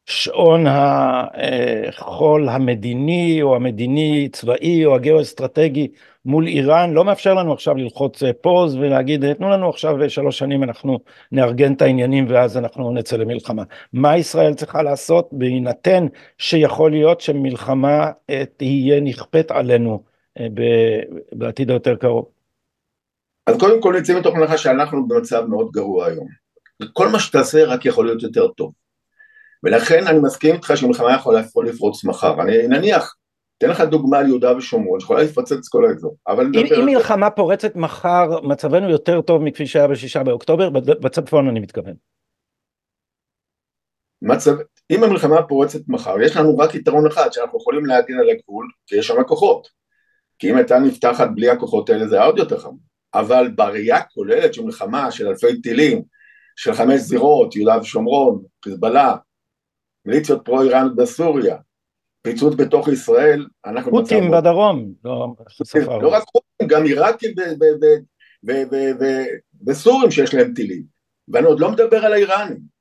שעון החול המדיני או המדיני צבאי או הגיאו-אסטרטגי מול איראן לא מאפשר לנו עכשיו ללחוץ פוז ולהגיד תנו לנו עכשיו שלוש שנים אנחנו נארגן את העניינים ואז אנחנו נצא למלחמה. מה ישראל צריכה לעשות בהינתן שיכול להיות שמלחמה אה, תהיה נכפית עלינו אה, בעתיד היותר קרוב? אז קודם כל נצא מתוך הנחה שאנחנו במצב מאוד גרוע היום. כל מה שתעשה רק יכול להיות יותר טוב. ולכן אני מסכים איתך שמלחמה יכולה לפרוץ מחר, אני נניח, אתן לך דוגמה על יהודה ושומרון, שיכולה לפוצץ כל האזור, אבל... אם, אם מלחמה פורצת מחר, מצבנו יותר טוב מכפי שהיה בשישה באוקטובר, בצפון אני מתכוון. מצב, אם המלחמה פורצת מחר, יש לנו רק יתרון אחד, שאנחנו יכולים להגן על הגבול, כי יש שם כוחות. כי אם הייתה נפתחת בלי הכוחות האלה זה עוד יותר חמור. אבל בראייה כוללת של מלחמה של אלפי טילים, של חמש זירות, יהודה ושומרון, חיזבאללה, מיליציות פרו-איראניות בסוריה, פיצוץ בתוך ישראל, אנחנו... חות'ים בדרום, לא, לא רק חות'ים, גם עיראקים וסורים שיש להם טילים, ואני עוד לא מדבר על האיראנים.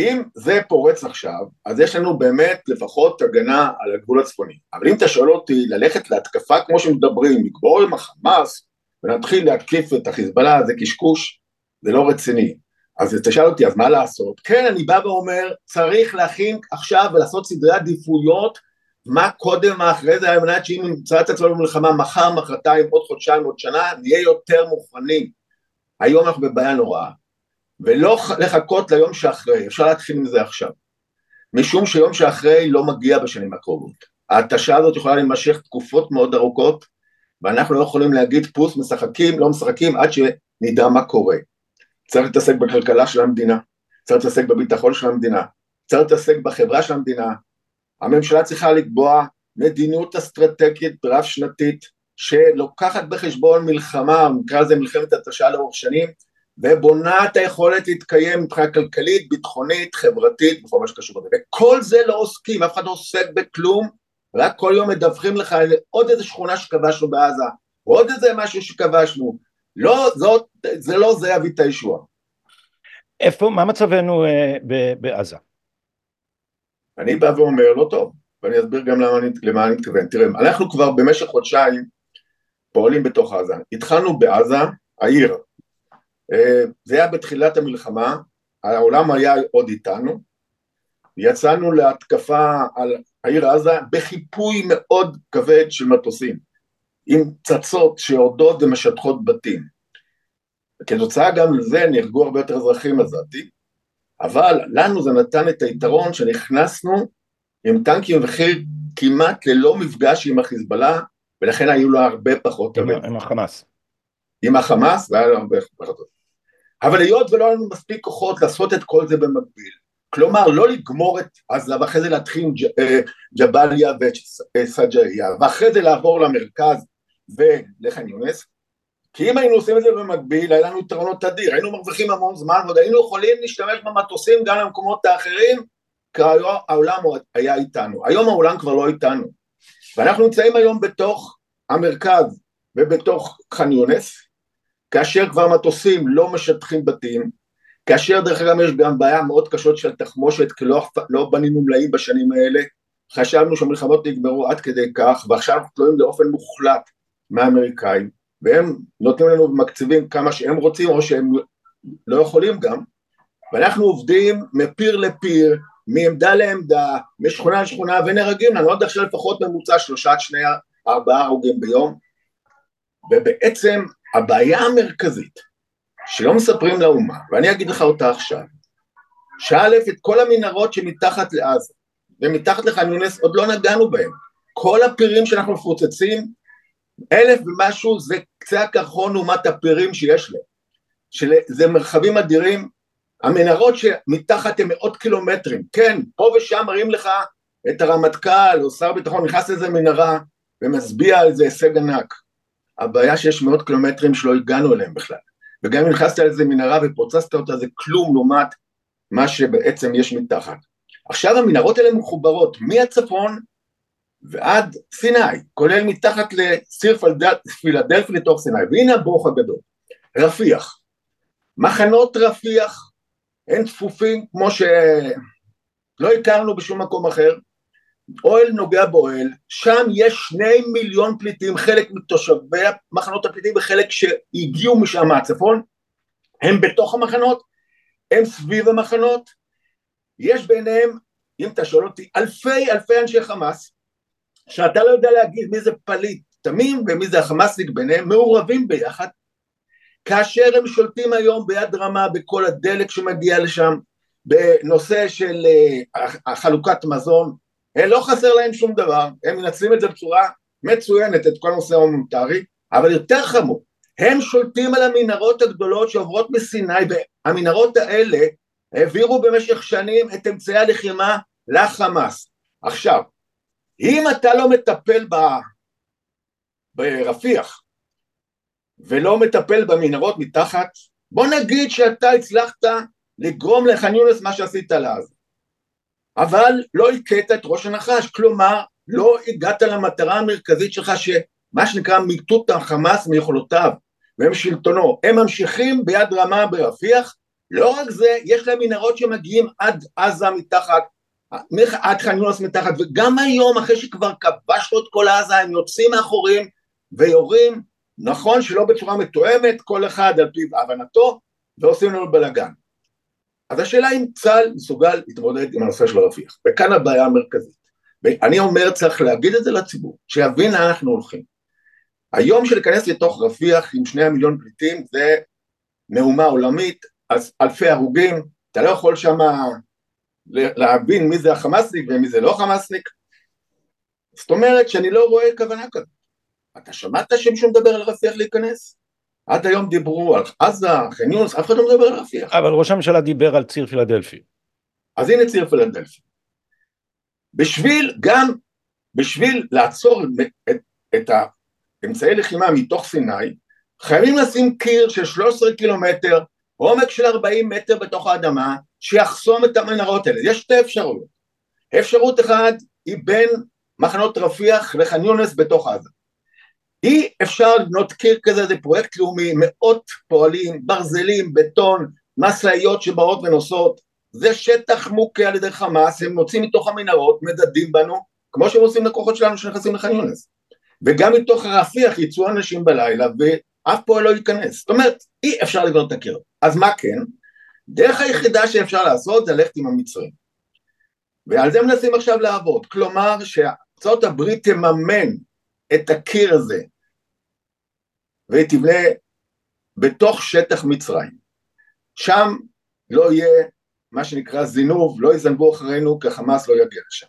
אם זה פורץ עכשיו, אז יש לנו באמת לפחות הגנה על הגבול הצפוני. אבל אם אתה שואל אותי ללכת להתקפה כמו שמדברים, לגבור עם החמאס ונתחיל להתקיף את החיזבאללה, זה קשקוש, זה לא רציני. אז תשאל אותי, אז מה לעשות? כן, אני בא ואומר, צריך להכין עכשיו ולעשות סדרי עדיפויות, מה קודם, מה אחרי זה, על מנת שאם נמצא את עצמנו במלחמה מחר, מחרתיים, עוד חודשיים, עוד שנה, נהיה יותר מוכנים. היום אנחנו בבעיה נוראה. ולא לחכות ליום שאחרי, אפשר להתחיל עם זה עכשיו. משום שיום שאחרי לא מגיע בשנים הקרובות. ההתשה הזאת יכולה להימשך תקופות מאוד ארוכות, ואנחנו לא יכולים להגיד פוס משחקים, לא משחקים, עד שנדע מה קורה. צריך להתעסק בכלכלה של המדינה, צריך להתעסק בביטחון של המדינה, צריך להתעסק בחברה של המדינה, הממשלה צריכה לקבוע מדיניות אסטרטגית רב שנתית שלוקחת בחשבון מלחמה, נקרא לזה מלחמת התשה לאורך שנים, ובונה את היכולת להתקיים מבחינה כלכלית, ביטחונית, חברתית, בכל מה שקשור לזה. וכל זה לא עוסקים, אף אחד לא עוסק בכלום, רק כל יום מדווחים לך על עוד איזה שכונה שכבשנו בעזה, עוד איזה משהו שכבשנו. לא, זאת, זה לא זה יביא את הישועה. איפה, מה מצבנו אה, בעזה? אני בא ואומר, לא טוב, ואני אסביר גם למה אני, למה אני מתכוון. תראה, אנחנו כבר במשך חודשיים פועלים בתוך עזה. התחלנו בעזה, העיר, זה היה בתחילת המלחמה, העולם היה עוד איתנו, יצאנו להתקפה על העיר עזה בחיפוי מאוד כבד של מטוסים, עם פצצות שיורדות ומשטחות בתים. כתוצאה גם לזה נהרגו הרבה יותר אזרחים עזתים, אבל לנו זה נתן את היתרון שנכנסנו עם טנקים וחיל כמעט ללא מפגש עם החיזבאללה, ולכן היו לו הרבה פחות... עם, עם החמאס. עם החמאס, והיה לו הרבה פחות. אבל היות ולא היה לנו מספיק כוחות לעשות את כל זה במקביל, כלומר לא לגמור את עזה ואחרי זה להתחיל עם אה, ג'באליה וסג'איה ואחרי זה לעבור למרכז ולחן יונס, כי אם היינו עושים את זה במקביל היה לנו יתרונות אדיר, היינו מרוויחים המון זמן ועוד היינו יכולים להשתמש במטוסים גם למקומות האחרים כי העולם היה איתנו, היום העולם כבר לא איתנו. ואנחנו נמצאים היום בתוך המרכז ובתוך ח'אן יונס כאשר כבר מטוסים לא משטחים בתים, כאשר דרך אגב יש גם בעיה מאוד קשות של תחמושת, כי לא, לא בנינו מלאים בשנים האלה, חשבנו שהמלחמות נגמרו עד כדי כך, ועכשיו תלויים באופן מוחלט מהאמריקאים, והם נותנים לנו ומקציבים כמה שהם רוצים או שהם לא יכולים גם, ואנחנו עובדים מפיר לפיר, מעמדה לעמדה, משכונה לשכונה, ונהרגים לנו עד עכשיו לפחות ממוצע שלושה עד שני ארבעה הרוגים ביום, ובעצם הבעיה המרכזית שלא מספרים לאומה, ואני אגיד לך אותה עכשיו, שא' את כל המנהרות שמתחת לעזה ומתחת לח'אן יונס עוד לא נגענו בהם, כל הפירים שאנחנו מפוצצים, אלף ומשהו זה קצה הקרחון לעומת הפירים שיש להם, שזה מרחבים אדירים, המנהרות שמתחת הם מאות קילומטרים, כן, פה ושם מראים לך את הרמטכ"ל או שר ביטחון נכנס לאיזה מנהרה ומצביע על איזה הישג ענק, הבעיה שיש מאות קילומטרים שלא הגענו אליהם בכלל, וגם אם נכנסת לאיזה מנהרה ופוצצת אותה זה כלום לעומת מה שבעצם יש מתחת. עכשיו המנהרות האלה מחוברות מהצפון ועד סיני, כולל מתחת לסיר פילדלפי לתוך סיני, והנה הברוך הגדול, רפיח. מחנות רפיח הם צפופים כמו שלא הכרנו בשום מקום אחר, אוהל נוגע באוהל, שם יש שני מיליון פליטים, חלק מתושבי מחנות הפליטים וחלק שהגיעו משם מהצפון, הם בתוך המחנות, הם סביב המחנות, יש ביניהם, אם אתה שואל אותי, אלפי אלפי אנשי חמאס, שאתה לא יודע להגיד מי זה פליט תמים ומי זה החמאסניק ביניהם, מעורבים ביחד, כאשר הם שולטים היום ביד רמה בכל הדלק שמגיע לשם, בנושא של אה, חלוקת מזון, לא חסר להם שום דבר, הם מנצלים את זה בצורה מצוינת, את כל הנושא ההומניטרי, אבל יותר חמור, הם שולטים על המנהרות הגדולות שעוברות מסיני, והמנהרות האלה העבירו במשך שנים את אמצעי הלחימה לחמאס. עכשיו, אם אתה לא מטפל ב... ברפיח ולא מטפל במנהרות מתחת, בוא נגיד שאתה הצלחת לגרום לח'אן יונס מה שעשית לעזה. אבל לא הכית את ראש הנחש, כלומר לא הגעת למטרה המרכזית שלך שמה שנקרא מיטוט החמאס מיכולותיו והם שלטונו, הם ממשיכים ביד רמה ברפיח, לא רק זה, יש להם מנהרות שמגיעים עד עזה מתחת, עד ח'אן מתחת, וגם היום אחרי שכבר כבשנו את כל עזה הם יוצאים מאחורים ויורים, נכון שלא בצורה מתואמת, כל אחד על פי הבנתו, ועושים לנו בלאגן. אז השאלה אם צה"ל מסוגל להתמודד עם הנושא של רפיח, וכאן הבעיה המרכזית. ואני אומר צריך להגיד את זה לציבור, שיבין לאן אנחנו הולכים. היום שלהיכנס לתוך רפיח עם שני המיליון פליטים זה מהומה עולמית, אז אלפי הרוגים, אתה לא יכול שמה להבין מי זה החמאסניק ומי זה לא חמאסניק. זאת אומרת שאני לא רואה כוונה כזאת. אתה שמעת שמישהו מדבר על רפיח להיכנס? עד היום דיברו על עזה, ח'אן יונס, אף אחד לא מדבר על רפיח. אבל ראש הממשלה דיבר על ציר פילדלפי. אז הנה ציר פילדלפי. בשביל גם, בשביל לעצור את, את אמצעי לחימה מתוך סיני, חייבים לשים קיר של 13 קילומטר, עומק של 40 מטר בתוך האדמה, שיחסום את המנהרות האלה. יש שתי אפשרויות. אפשרות אחת היא בין מחנות רפיח לח'אן יונס בתוך עזה. אי אפשר לבנות קיר כזה, זה פרויקט לאומי, מאות פועלים, ברזלים, בטון, משאיות שבאות ונוסעות, זה שטח מוכה על ידי חמאס, הם מוצאים מתוך המנהרות, מדדים בנו, כמו שהם עושים לקוחות שלנו שנכנסים לח'אן יונס. וגם מתוך רפיח יצאו אנשים בלילה ואף פועל לא ייכנס. זאת אומרת, אי אפשר לבנות את הקיר. אז מה כן? דרך היחידה שאפשר לעשות זה ללכת עם המצרים. ועל זה מנסים עכשיו לעבוד. כלומר, שארצות הברית תממן את הקיר הזה ותבנה בתוך שטח מצרים. שם לא יהיה מה שנקרא זינוב, לא יזנבו אחרינו כי חמאס לא יגיע לשם.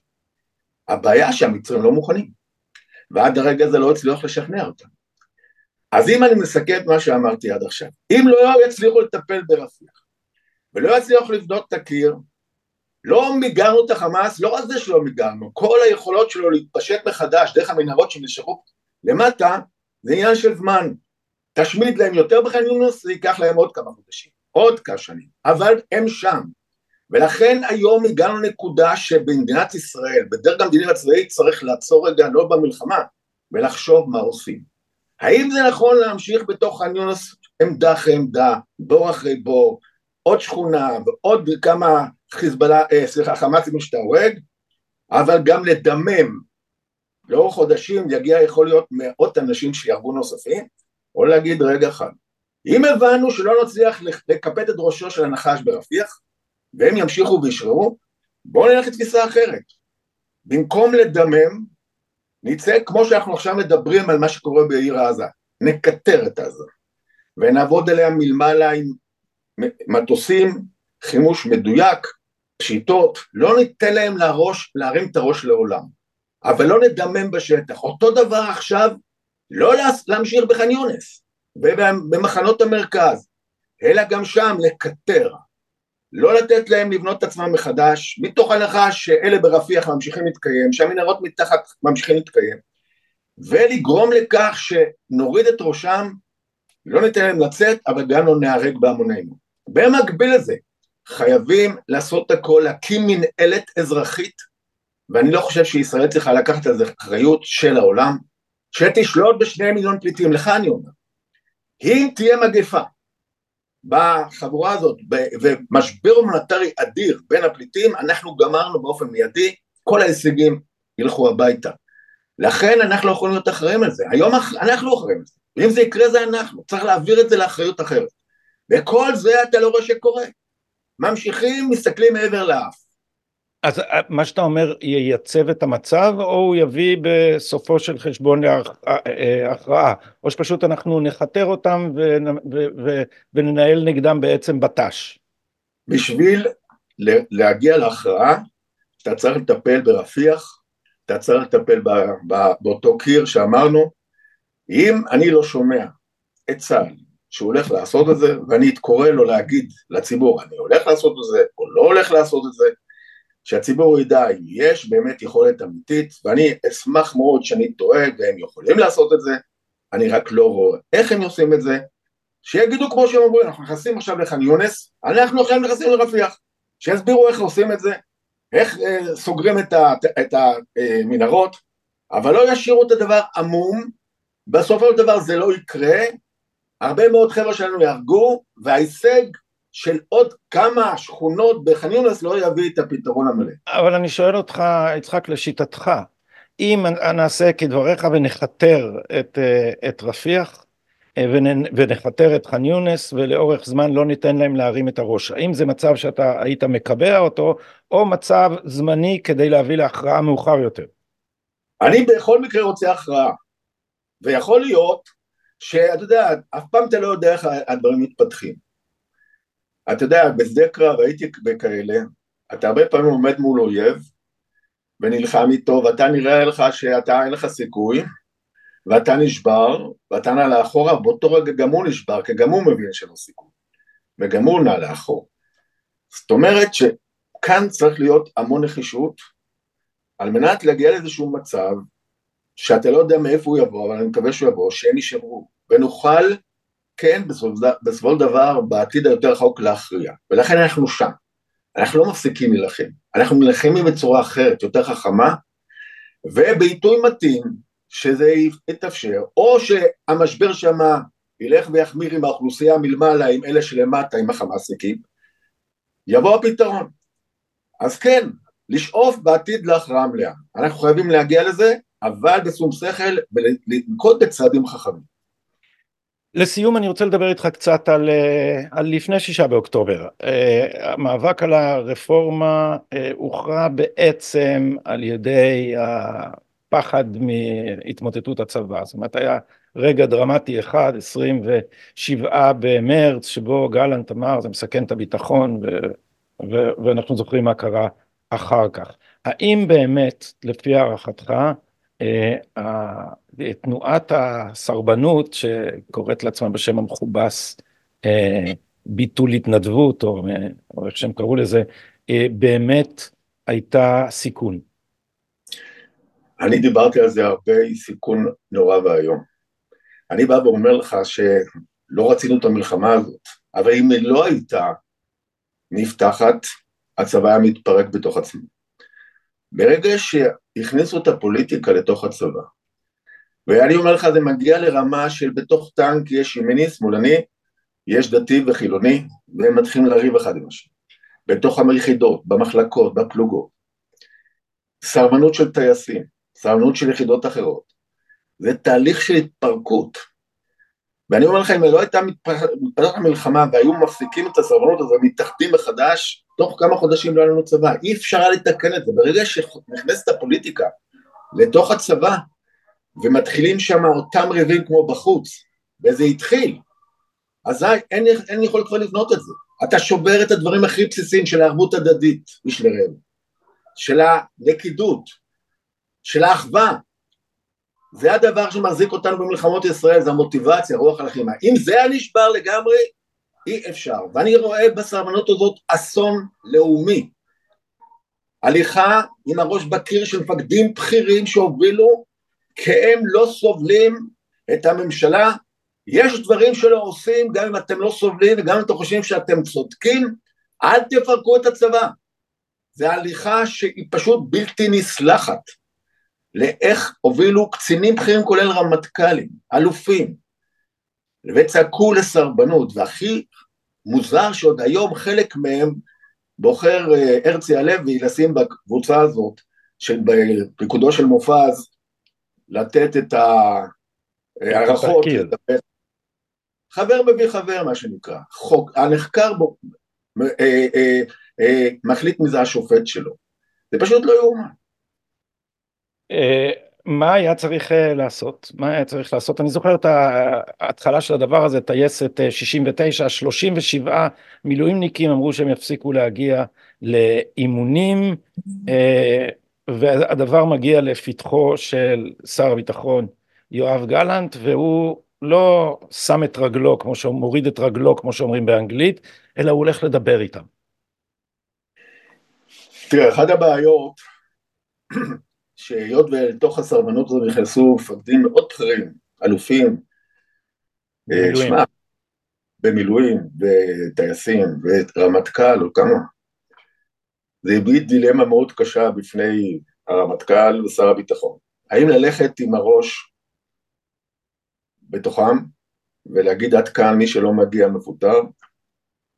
הבעיה שהמצרים לא מוכנים, ועד הרגע הזה לא הצליח לשכנע אותם. אז אם אני מסכם את מה שאמרתי עד עכשיו, אם לא יצליחו לטפל ברפיח, ולא יצליחו לבנות את הקיר, לא מיגרנו את החמאס, לא רק זה שלא מיגרנו, כל היכולות שלו להתפשט מחדש דרך המנהרות שנשארו למטה, זה עניין של זמן. תשמיד להם יותר בח'אן יונס, זה ייקח להם עוד כמה חודשים, עוד כמה שנים, אבל הם שם. ולכן היום הגענו לנקודה שבמדינת ישראל, בדרג המדיני הצבאי צריך לעצור רגע, לא במלחמה, ולחשוב מה עושים. האם זה נכון להמשיך בתוך ח'אן יונס עמדה אחרי עמדה, בור אחרי בור, עוד שכונה ועוד כמה חיזבאללה, אה, סליחה, חמאסים שאתה אבל גם לדמם לאורך חודשים יגיע יכול להיות מאות אנשים שיהרגו נוספים, או להגיד רגע אחד, אם הבנו שלא נצליח לקפט את ראשו של הנחש ברפיח, והם ימשיכו וישררו, בואו נלך לתפיסה אחרת. במקום לדמם, נצא כמו שאנחנו עכשיו מדברים על מה שקורה בעיר עזה, נקטר את עזה, ונעבוד עליה מלמעלה עם מטוסים, חימוש מדויק, שיטות, לא ניתן להם לראש, להרים את הראש לעולם, אבל לא נדמם בשטח. אותו דבר עכשיו, לא להמשיך בח'אן יונס ובמחנות המרכז, אלא גם שם לקטר, לא לתת להם לבנות את עצמם מחדש, מתוך הנחה שאלה ברפיח ממשיכים להתקיים, שהמנהרות מתחת ממשיכים להתקיים, ולגרום לכך שנוריד את ראשם, לא ניתן להם לצאת, אבל גם לא נהרג בהמוננו. במקביל לזה, חייבים לעשות הכל, להקים מנהלת אזרחית, ואני לא חושב שישראל צריכה לקחת על זה אחריות של העולם, שתשלוט בשני מיליון פליטים, לך אני אומר. אם תהיה מגפה בחבורה הזאת ומשבר הומניטרי אדיר בין הפליטים, אנחנו גמרנו באופן מיידי, כל ההישגים ילכו הביתה. לכן אנחנו לא יכולים להיות אחראים על זה, היום אנחנו אחראים על זה, ואם זה יקרה זה אנחנו, צריך להעביר את זה לאחריות אחרת. וכל זה אתה לא רואה שקורה. ממשיכים, מסתכלים מעבר לאף. אז אה, מה שאתה אומר ייצב את המצב או הוא יביא בסופו של חשבון להכרעה אה, או שפשוט אנחנו נכתר אותם וננהל נגדם בעצם בט"ש. בשביל להגיע להכרעה אתה צריך לטפל ברפיח, אתה צריך לטפל באותו קיר שאמרנו, אם אני לא שומע את צה"ל שהוא הולך לעשות את זה ואני קורא לו להגיד לציבור אני הולך לעשות את זה או לא הולך לעשות את זה שהציבור ידע אם יש באמת יכולת אמיתית, ואני אשמח מאוד שאני טועה והם יכולים לעשות את זה, אני רק לא רואה. איך הם עושים את זה, שיגידו כמו שהם אומרים, אנחנו נכנסים עכשיו לח'אן יונס, אנחנו עכשיו נכנסים לרפיח, שיסבירו איך עושים את זה, איך אה, סוגרים את, ה, את המנהרות, אבל לא ישאירו את הדבר עמום, בסופו של דבר זה לא יקרה, הרבה מאוד חבר'ה שלנו יהרגו, וההישג של עוד כמה שכונות בח'אן יונס לא יביא את הפתרון המלא. אבל אני שואל אותך, יצחק, לשיטתך, אם נעשה כדבריך ונכתר את, אה, את רפיח, אה, ונכתר את ח'אן יונס ולאורך זמן לא ניתן להם להרים את הראש. האם זה מצב שאתה היית מקבע אותו או מצב זמני כדי להביא להכרעה מאוחר יותר? אני בכל מקרה רוצה הכרעה ויכול להיות שאתה יודע, אף פעם אתה לא יודע איך הדברים מתפתחים. אתה יודע, בשדה קרב הייתי בכאלה, אתה הרבה פעמים עומד מול אויב ונלחם איתו ואתה נראה לך שאתה אין לך סיכוי ואתה נשבר ואתה נע לאחורה, באותו רגע גם הוא נשבר, כי גם הוא מבין לו סיכוי וגם הוא נע לאחור. זאת אומרת שכאן צריך להיות המון נחישות על מנת להגיע לאיזשהו מצב שאתה לא יודע מאיפה הוא יבוא, אבל אני מקווה שהוא יבוא, שהם יישמרו, ונוכל, כן, בסופו של דבר, בעתיד היותר רחוק להכריע, ולכן אנחנו שם. אנחנו לא מפסיקים להילחם, אנחנו נלחמים בצורה אחרת, יותר חכמה, ובעיתוי מתאים, שזה יתאפשר, או שהמשבר שם ילך ויחמיר עם האוכלוסייה מלמעלה, עם אלה שלמטה, עם החמאסניקים, יבוא הפתרון. אז כן, לשאוף בעתיד להכרעה מלאה. אנחנו חייבים להגיע לזה, אבל בשום שכל ולנקוט בצעדים חכמים. לסיום אני רוצה לדבר איתך קצת על, אה, על לפני שישה באוקטובר. אה, המאבק על הרפורמה אה, הוכרע בעצם על ידי הפחד מהתמוטטות הצבא. זאת אומרת היה רגע דרמטי אחד, 27 במרץ, שבו גלנט אמר זה מסכן את הביטחון ו, ו, ואנחנו זוכרים מה קרה אחר כך. האם באמת, לפי הערכתך, תנועת הסרבנות שקוראת לעצמה בשם המכובס אה, ביטול התנדבות או, או איך שהם קראו לזה, אה, באמת הייתה סיכון. אני דיברתי על זה הרבה, סיכון נורא ואיום. אני בא ואומר לך שלא רצינו את המלחמה הזאת, אבל אם היא לא הייתה נפתחת, הצבא היה מתפרק בתוך עצמו. ברגע שהכניסו את הפוליטיקה לתוך הצבא, ואני אומר לך, זה מגיע לרמה של בתוך טנק יש ימיני, שמאלני, יש דתי וחילוני, והם מתחילים לריב אחד עם השני. בתוך היחידות, במחלקות, בפלוגות. סרבנות של טייסים, סרבנות של יחידות אחרות. זה תהליך של התפרקות. ואני אומר לך, אם לא הייתה מתפתחת המלחמה והיו מפסיקים את הסרבנות הזו ומתאחדים מחדש, תוך כמה חודשים לא היה לנו צבא. אי אפשר היה לתקן את זה. ברגע שנכנסת הפוליטיקה לתוך הצבא, ומתחילים שם אותם ריבים כמו בחוץ, וזה התחיל, אזי אין, אין יכולת כבר לבנות את זה. אתה שובר את הדברים הכי בסיסיים של הערבות הדדית, לרעהו, של הלכידות, של האחווה, זה הדבר שמחזיק אותנו במלחמות ישראל, זה המוטיבציה, רוח הלחימה. אם זה היה נשבר לגמרי, אי אפשר. ואני רואה בסרבנות הזאת אסון לאומי. הליכה עם הראש בקיר של מפקדים בכירים שהובילו, כי הם לא סובלים את הממשלה. יש דברים שלא עושים, גם אם אתם לא סובלים וגם אם אתם חושבים שאתם צודקים, אל תפרקו את הצבא. זה הליכה שהיא פשוט בלתי נסלחת. לאיך הובילו קצינים בכירים כולל רמטכ"לים, אלופים, וצעקו לסרבנות, והכי מוזר שעוד היום חלק מהם בוחר אה, הרצי הלוי לשים בקבוצה הזאת, של פיקודו של מופז, לתת את ההערכות, חבר מביא חבר מה שנקרא, חוק, הנחקר בו, אה, אה, אה, מחליט מזה השופט שלו, זה פשוט לא יאומן. אה, מה היה צריך אה, לעשות? מה היה צריך לעשות? אני זוכר את ההתחלה של הדבר הזה, טייסת 69, אה, 37 מילואימניקים אמרו שהם יפסיקו להגיע לאימונים, והדבר מגיע לפתחו של שר הביטחון יואב גלנט, והוא לא שם את רגלו, כמו שהוא מוריד את רגלו, כמו שאומרים באנגלית, אלא הוא הולך לדבר איתם. תראה, אחת הבעיות שהיות ולתוך הסרבנות הזו נכנסו מפקדים מאוד בכירים, אלופים, אה, שמע, במילואים, וטייסים, ורמטכ"ל, או כמה, זה הביא דילמה מאוד קשה בפני הרמטכ"ל ושר הביטחון. האם ללכת עם הראש בתוכם ולהגיד עד כאן מי שלא מגיע מפוטר,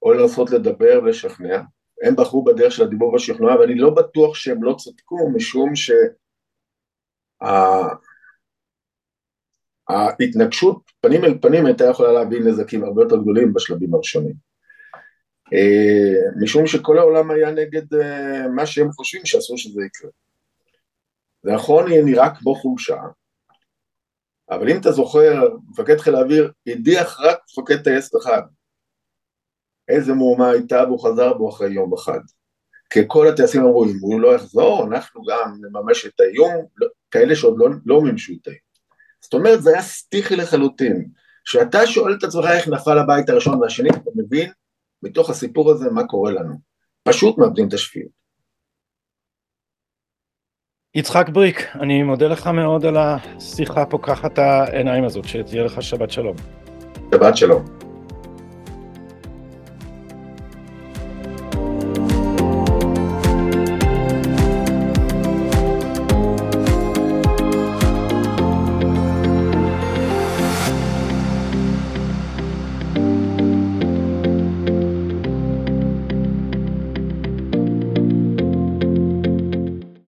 או לנסות לדבר ולשכנע. הם בחרו בדרך של הדיבור והשכנוע, ואני לא בטוח שהם לא צדקו, משום ש... ההתנגשות פנים אל פנים הייתה יכולה להביא נזקים הרבה יותר גדולים בשלבים הראשונים. אה, משום שכל העולם היה נגד אה, מה שהם חושבים שאסור שזה יקרה. נכון, היא נראה כמו חולשה, אבל אם אתה זוכר, מפקד חיל האוויר הדיח רק מפקד טייס אחד. איזה מהומה הייתה והוא חזר בו אחרי יום אחד. כי כל הטייסים אמרו, אם הוא לא יחזור, אנחנו גם נממש את האיום, לא, כאלה שעוד לא, לא מימשו את האיום. זאת אומרת, זה היה סטיחי לחלוטין. כשאתה שואל את עצמך איך נפל הבית הראשון והשני, אתה מבין מתוך הסיפור הזה מה קורה לנו. פשוט מאבדים את השפיות. יצחק בריק, אני מודה לך מאוד על השיחה הפוקחת העיניים הזאת, שתהיה לך שבת שלום. שבת שלום.